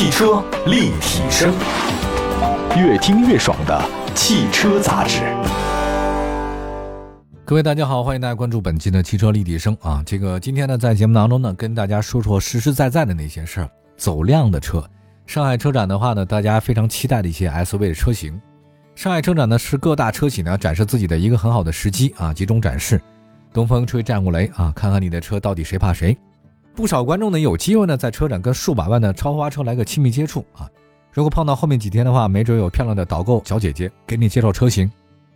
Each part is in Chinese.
汽车立体声，越听越爽的汽车杂志。各位大家好，欢迎大家关注本期的汽车立体声啊。这个今天呢，在节目当中呢，跟大家说说实实在在的那些事儿，走量的车。上海车展的话呢，大家非常期待的一些 SUV 的车型。上海车展呢，是各大车企呢展示自己的一个很好的时机啊，集中展示，东风吹战鼓擂啊，看看你的车到底谁怕谁。不少观众呢有机会呢在车展跟数百万的超豪华车来个亲密接触啊！如果碰到后面几天的话，没准有漂亮的导购小姐姐给你介绍车型。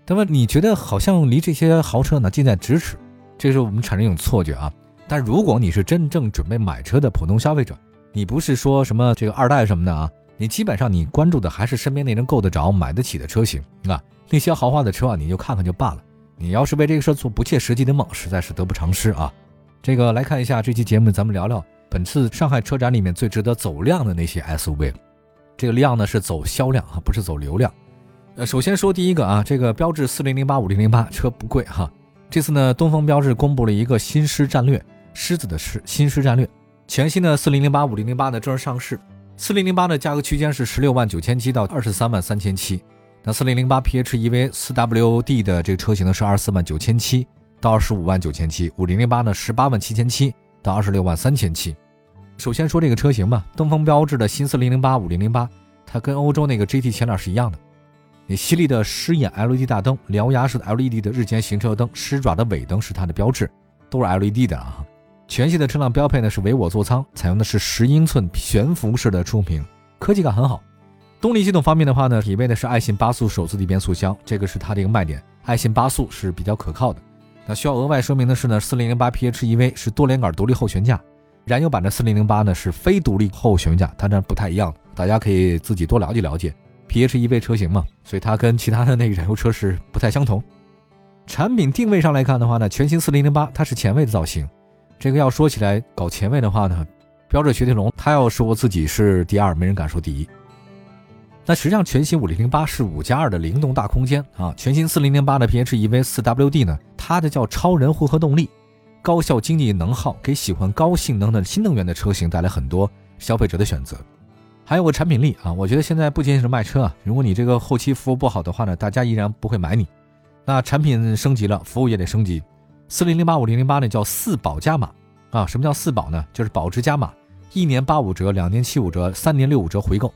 那么你觉得好像离这些豪车呢近在咫尺，这是我们产生一种错觉啊。但如果你是真正准备买车的普通消费者，你不是说什么这个二代什么的啊，你基本上你关注的还是身边那人够得着、买得起的车型啊。那些豪华的车啊，你就看看就罢了。你要是为这个事做不切实际的梦，实在是得不偿失啊。这个来看一下这期节目，咱们聊聊本次上海车展里面最值得走量的那些 SUV。这个量呢是走销量啊，不是走流量。呃，首先说第一个啊，这个标致四零零八五零零八车不贵哈。这次呢，东风标致公布了一个新狮战略，狮子的狮，新狮战略，全新的四零零八五零零八呢正式上市。四零零八的价格区间是十六万九千七到二十三万三千七。那四零零八 PHEV 四 WD 的这个车型呢是二十四万九千七。到二十五万九千七，五零零八呢十八万七千七到二十六万三千七。首先说这个车型吧，东风标致的新四零零八五零零八，它跟欧洲那个 GT 前脸是一样的，你犀利的狮眼 LED 大灯，獠牙式的 LED 的日间行车灯，狮爪的尾灯是它的标志，都是 LED 的啊。全系的车辆标配呢是唯我座舱，采用的是十英寸悬浮式的触屏，科技感很好。动力系统方面的话呢，匹配的是爱信八速手自一体变速箱，这个是它的一个卖点，爱信八速是比较可靠的。那需要额外说明的是呢，四零零八 PHEV 是多连杆独立后悬架，燃油版的四零零八呢是非独立后悬架，它这不太一样，大家可以自己多了解了解。PHEV 车型嘛，所以它跟其他的那个燃油车是不太相同。产品定位上来看的话呢，全新四零零八它是前卫的造型，这个要说起来搞前卫的话呢，标致雪铁龙它要说自己是第二，没人敢说第一。那实际上，全新五零零八是五加二的灵动大空间啊。全新四零零八的 PHEV 四 WD 呢，它的叫超人混合动力，高效经济能耗，给喜欢高性能的新能源的车型带来很多消费者的选择。还有个产品力啊，我觉得现在不仅仅是卖车啊，如果你这个后期服务不好的话呢，大家依然不会买你。那产品升级了，服务也得升级。四零零八五零零八呢叫四保加码啊，什么叫四保呢？就是保值加码，一年八五折，两年七五折，三年六五折回购。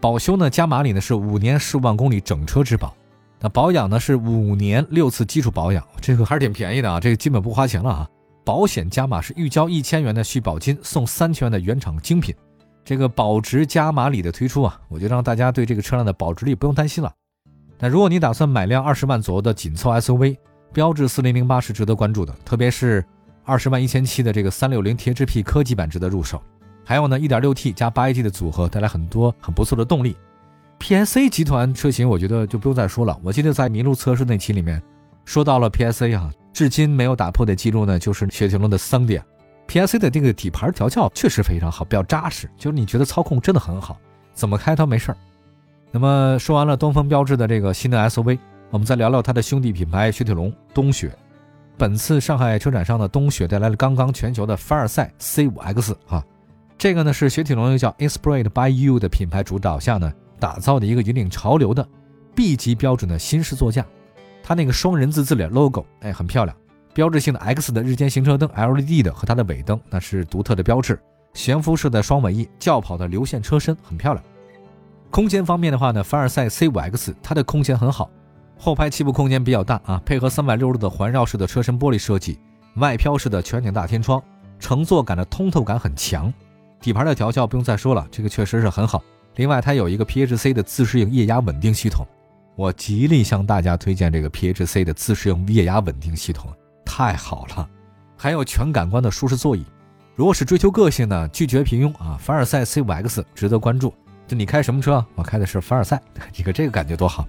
保修呢，加码里呢是五年十五万公里整车质保，那保养呢是五年六次基础保养，这个还是挺便宜的啊，这个基本不花钱了啊。保险加码是预交一千元的续保金，送三千元的原厂精品。这个保值加码里的推出啊，我就让大家对这个车辆的保值率不用担心了。那如果你打算买辆二十万左右的紧凑 SUV，标致四零零八是值得关注的，特别是二十万一千七的这个三六零 THP 科技版值得入手。还有呢，1.6T 加 8AT 的组合带来很多很不错的动力。PSA 集团车型，我觉得就不用再说了。我记得在麋鹿测试那期里面说到了 PSA 啊，至今没有打破的记录呢，就是雪铁龙的桑迪。PSA 的这个底盘调教确实非常好，比较扎实，就是你觉得操控真的很好，怎么开都没事儿。那么说完了东风标致的这个新的 SUV，我们再聊聊它的兄弟品牌雪铁龙冬雪。本次上海车展上的冬雪带来了刚刚全球的凡尔赛 C5X 啊。这个呢是雪铁龙又叫 Inspired by You 的品牌主导下呢打造的一个引领潮流的 B 级标准的新式座驾，它那个双人字字脸 logo 哎很漂亮，标志性的 X 的日间行车灯 LED 的和它的尾灯那是独特的标志，悬浮式的双尾翼，轿跑的流线车身很漂亮。空间方面的话呢，凡尔赛 C5X 它的空间很好，后排起步空间比较大啊，配合三百六十度的环绕式的车身玻璃设计，外飘式的全景大天窗，乘坐感的通透感很强。底盘的调校不用再说了，这个确实是很好。另外，它有一个 PHC 的自适应液压稳定系统，我极力向大家推荐这个 PHC 的自适应液压稳定系统，太好了。还有全感官的舒适座椅。如果是追求个性的，拒绝平庸啊，凡尔赛 C5X 值得关注。就你开什么车？我开的是凡尔赛，你看这个感觉多好。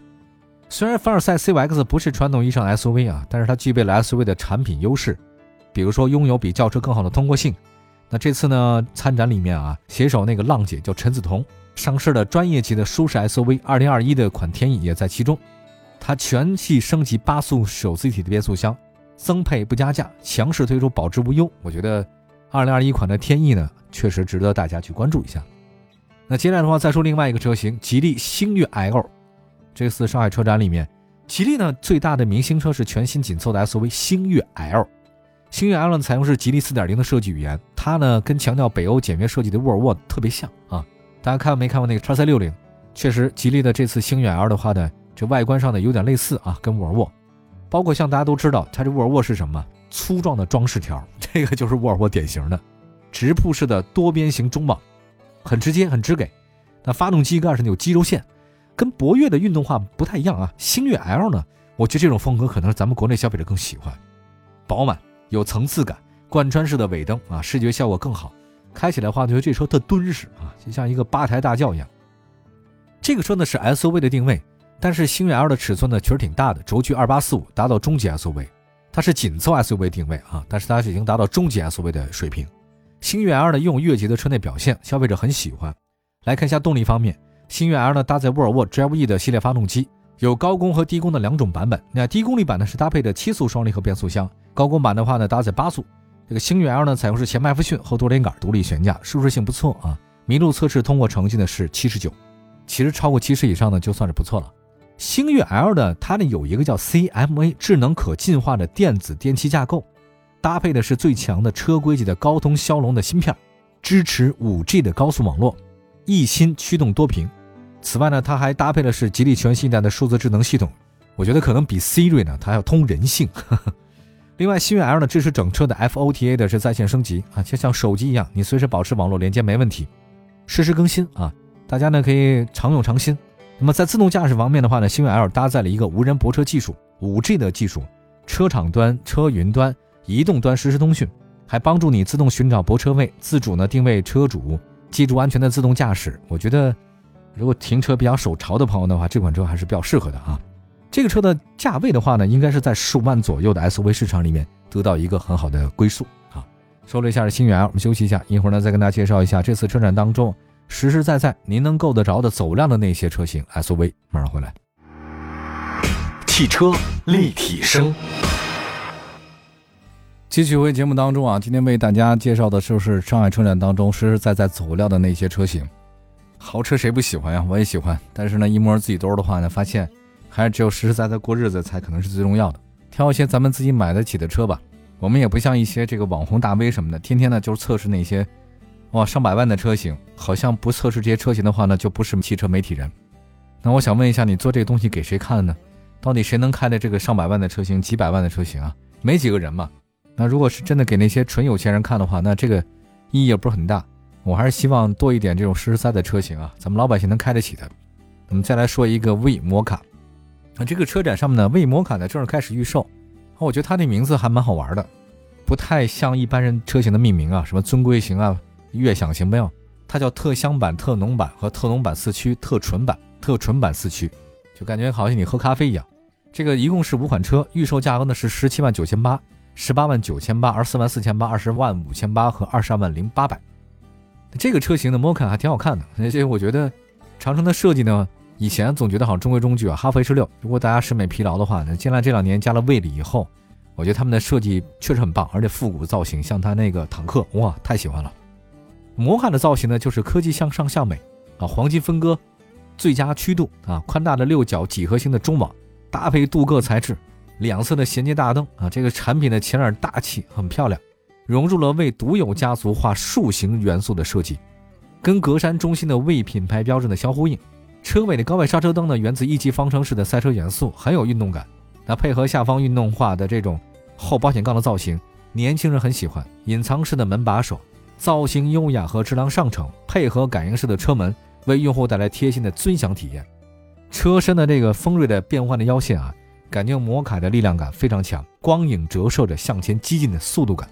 虽然凡尔赛 C5X 不是传统意义上的 SUV 啊，但是它具备了 SUV 的产品优势，比如说拥有比轿车更好的通过性。那这次呢，参展里面啊，携手那个浪姐叫陈梓彤上市的专业级的舒适 SUV 二零二一的款天翼也在其中，它全系升级八速手自一体的变速箱，增配不加价，强势推出保值无忧。我觉得二零二一款的天翼呢，确实值得大家去关注一下。那接下来的话，再说另外一个车型，吉利星越 L。这次上海车展里面，吉利呢最大的明星车是全新紧凑的 SUV 星越 L。星越 L 呢采用是吉利4.0的设计语言，它呢跟强调北欧简约设计的沃尔沃特别像啊。大家看没看过那个叉 C 六零？确实，吉利的这次星越 L 的话呢，这外观上呢有点类似啊，跟沃尔沃。包括像大家都知道，它这沃尔沃是什么？粗壮的装饰条，这个就是沃尔沃典型的直瀑式的多边形中网。很直接，很直给。那发动机盖上有肌肉线，跟博越的运动化不太一样啊。星越 L 呢，我觉得这种风格可能是咱们国内消费者更喜欢，饱满有层次感，贯穿式的尾灯啊，视觉效果更好。开起来的话，觉得这车特敦实啊，就像一个八抬大轿一样。这个车呢是 SUV 的定位，但是星越 L 的尺寸呢确实挺大的，轴距二八四五，达到中级 SUV。它是紧凑 SUV 定位啊，但是它是已经达到中级 SUV 的水平。星越 L 呢用越级的车内表现，消费者很喜欢。来看一下动力方面，星越 L 呢搭载沃尔沃 Drive E 的系列发动机，有高功和低功的两种版本。那低功率版呢是搭配的七速双离合变速箱，高功版的话呢搭载八速。这个星越 L 呢采用是前麦弗逊后多连杆独立悬架，舒适性不错啊。麋鹿测试通过成绩呢是七十九，其实超过七十以上呢就算是不错了。星越 L 的它呢有一个叫 CMA 智能可进化的电子电气架构。搭配的是最强的车规级的高通骁龙的芯片，支持 5G 的高速网络，一心驱动多屏。此外呢，它还搭配的是吉利全新一代的数字智能系统，我觉得可能比 Siri 呢它要通人性。另外，星越 L 呢支持整车的 FOTA 的是在线升级啊，就像手机一样，你随时保持网络连接没问题，实时更新啊，大家呢可以常用常新。那么在自动驾驶方面的话呢，星越 L 搭载了一个无人泊车技术，5G 的技术，车场端、车云端。移动端实时通讯，还帮助你自动寻找泊车位，自主呢定位车主，记住安全的自动驾驶。我觉得，如果停车比较手潮的朋友的话，这款车还是比较适合的啊。这个车的价位的话呢，应该是在十五万左右的 SUV 市场里面得到一个很好的归宿啊。说了一下新源，我们休息一下，一会儿呢再跟大家介绍一下这次车展当中实实在在您能够得着的走量的那些车型 SUV。马上回来，汽车立体声。继续回节目当中啊，今天为大家介绍的就是上海车展当中实实在在走量的那些车型。豪车谁不喜欢呀？我也喜欢。但是呢，一摸自己兜的话呢，发现还是只有实实在在过日子才可能是最重要的。挑一些咱们自己买得起的车吧。我们也不像一些这个网红大 V 什么的，天天呢就是测试那些哇上百万的车型，好像不测试这些车型的话呢，就不是汽车媒体人。那我想问一下，你做这个东西给谁看呢？到底谁能开的这个上百万的车型、几百万的车型啊？没几个人嘛。那如果是真的给那些纯有钱人看的话，那这个意义也不是很大。我还是希望多一点这种实实在在的车型啊，咱们老百姓能开得起的。我们再来说一个 V 摩卡，那这个车展上面呢，魏摩卡呢正式开始预售。我觉得它那名字还蛮好玩的，不太像一般人车型的命名啊，什么尊贵型啊、悦享型没有，它叫特香版、特浓版和特浓版四驱、特纯版、特纯版四驱，就感觉好像你喝咖啡一样。这个一共是五款车，预售价格呢是十七万九千八。十八万九千八，二十四万四千八，二十万五千八和二十二万零八百。这个车型的摩卡还挺好看的，而且我觉得长城的设计呢，以前总觉得好像中规中矩啊。哈弗 H 六，如果大家审美疲劳的话，那进来这两年加了魏理以后，我觉得他们的设计确实很棒，而且复古造型，像它那个坦克，哇，太喜欢了。摩卡的造型呢，就是科技向上向美啊，黄金分割，最佳曲度啊，宽大的六角几何形的中网，搭配镀铬材质。两侧的衔接大灯啊，这个产品的前脸大气，很漂亮，融入了为独有家族化树形元素的设计，跟格栅中心的为品牌标志的相呼应。车尾的高位刹车灯呢，源自一级方程式的赛车元素，很有运动感。那配合下方运动化的这种后保险杠的造型，年轻人很喜欢。隐藏式的门把手，造型优雅和质量上乘，配合感应式的车门，为用户带来贴心的尊享体验。车身的这个锋锐的变换的腰线啊。感觉摩卡的力量感非常强，光影折射着向前激进的速度感。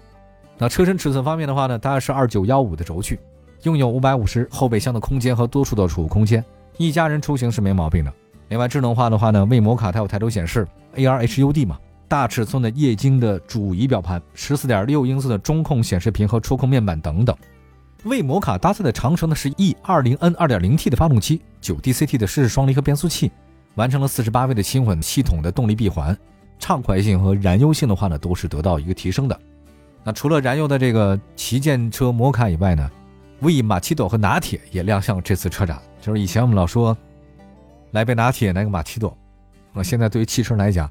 那车身尺寸方面的话呢，大概是二九幺五的轴距，拥有五百五十后备箱的空间和多处的储物空间，一家人出行是没毛病的。另外智能化的话呢，为摩卡它有抬头显示，AR HUD 嘛，大尺寸的液晶的主仪表盘，十四点六英寸的中控显示屏和触控面板等等。为摩卡搭载的长城呢是 E 二零 N 二点零 T 的发动机，九 DCT 的湿式双离合变速器。完成了四十八位的轻混系统的动力闭环，畅快性和燃油性的话呢，都是得到一个提升的。那除了燃油的这个旗舰车摩卡以外呢，为马奇朵和拿铁也亮相这次车展。就是以前我们老说，来杯拿铁，来个马奇朵。那现在对于汽车来讲，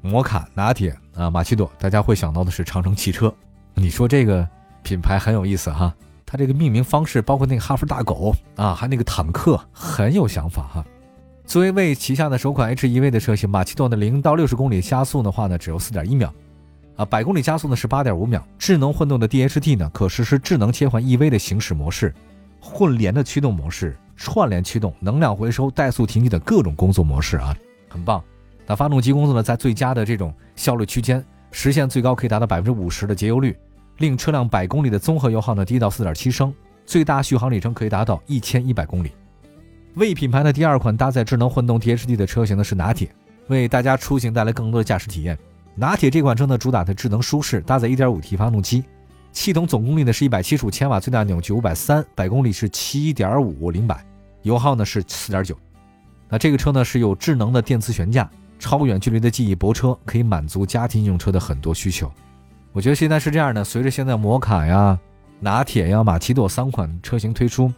摩卡、拿铁啊、马奇朵，大家会想到的是长城汽车。你说这个品牌很有意思哈，它这个命名方式，包括那个哈佛大狗啊，还那个坦克，很有想法哈。作为为旗下的首款 HEV 的车型，马奇朵的零到六十公里加速的话呢，只有四点一秒，啊，百公里加速呢是八点五秒。智能混动的 DHT 呢，可实施智能切换 EV 的行驶模式，混联的驱动模式，串联驱动、能量回收、怠速停机等各种工作模式啊，很棒。那发动机工作呢，在最佳的这种效率区间，实现最高可以达到百分之五十的节油率，令车辆百公里的综合油耗呢低到四点七升，最大续航里程可以达到一千一百公里。为品牌的第二款搭载智能混动 DHT 的车型呢是拿铁，为大家出行带来更多的驾驶体验。拿铁这款车呢主打的智能舒适，搭载 1.5T 发动机，系统总功率呢是一百七十五千瓦，最大扭矩五百三，百公里是七点五零百，油耗呢是四点九。那这个车呢是有智能的电磁悬架，超远距离的记忆泊车，可以满足家庭用车的很多需求。我觉得现在是这样的，随着现在摩卡呀、拿铁呀、马奇朵三款车型推出。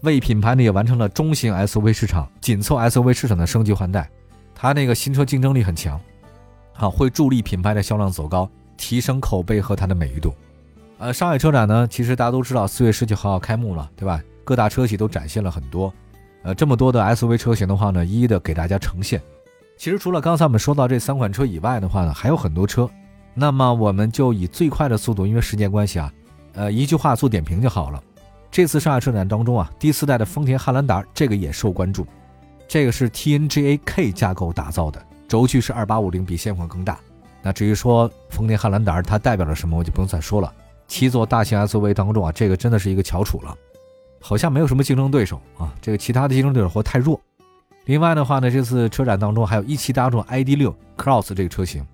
为品牌呢也完成了中型 SUV 市场紧凑 SUV 市场的升级换代，它那个新车竞争力很强，啊，会助力品牌的销量走高，提升口碑和它的美誉度。呃，上海车展呢，其实大家都知道，四月十九号要开幕了，对吧？各大车企都展现了很多，呃，这么多的 SUV 车型的话呢，一一的给大家呈现。其实除了刚才我们说到这三款车以外的话呢，还有很多车。那么我们就以最快的速度，因为时间关系啊，呃，一句话做点评就好了。这次上海车展当中啊，第四代的丰田汉兰达这个也受关注，这个是 TNGA K 架构打造的，轴距是二八五零，比现款更大。那至于说丰田汉兰达它代表了什么，我就不用再说了。七座大型 SUV 当中啊，这个真的是一个翘楚了，好像没有什么竞争对手啊，这个其他的竞争对手或太弱。另外的话呢，这次车展当中还有一汽大众 ID.6 Cross 这个车型，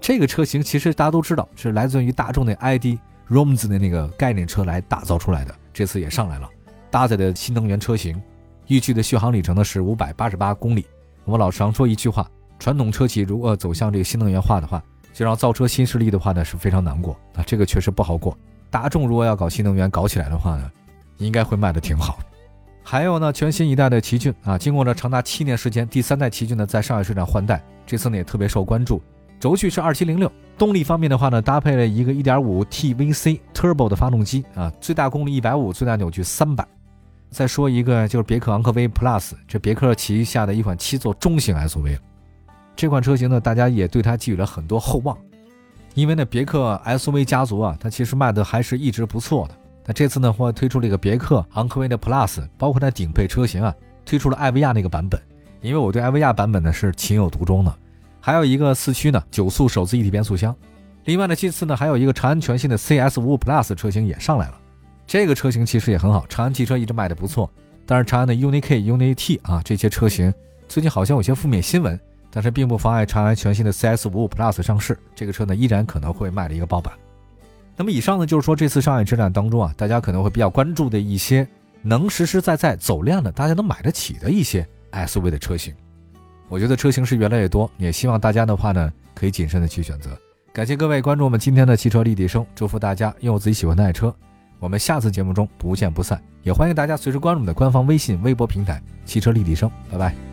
这个车型其实大家都知道是来自于大众的 ID. Roms 的那个概念车来打造出来的。这次也上来了，搭载的新能源车型，预计的续航里程呢是五百八十八公里。我们老常说一句话，传统车企如果走向这个新能源化的话，就让造车新势力的话呢是非常难过啊，这个确实不好过。大众如果要搞新能源搞起来的话呢，应该会卖的挺好。还有呢，全新一代的奇骏啊，经过了长达七年时间，第三代奇骏呢在上海车展换代，这次呢也特别受关注。轴距是二七零六，动力方面的话呢，搭配了一个一点五 T VC Turbo 的发动机啊，最大功率一百五，最大扭矩三百。再说一个就是别克昂科威 Plus，这别克旗下的一款七座中型 SUV，这款车型呢，大家也对它寄予了很多厚望，因为呢，别克 SUV 家族啊，它其实卖的还是一直不错的。那这次呢，或推出了一个别克昂科威的 Plus，包括它顶配车型啊，推出了艾维亚那个版本，因为我对艾维亚版本呢是情有独钟的。还有一个四驱呢，九速手自一体变速箱。另外呢，这次呢还有一个长安全新的 CS 五五 Plus 车型也上来了。这个车型其实也很好，长安汽车一直卖的不错。但是长安的 UNI K、UNI T 啊这些车型最近好像有些负面新闻，但是并不妨碍长安全新的 CS 五五 Plus 上市。这个车呢依然可能会卖了一个爆版。那么以上呢就是说这次上海车展当中啊，大家可能会比较关注的一些能实实在在走量的，大家能买得起的一些 SUV 的车型。我觉得车型是越来越多，也希望大家的话呢，可以谨慎的去选择。感谢各位关注我们今天的汽车立体声，祝福大家拥有自己喜欢的爱车。我们下次节目中不见不散，也欢迎大家随时关注我们的官方微信、微博平台“汽车立体声”。拜拜。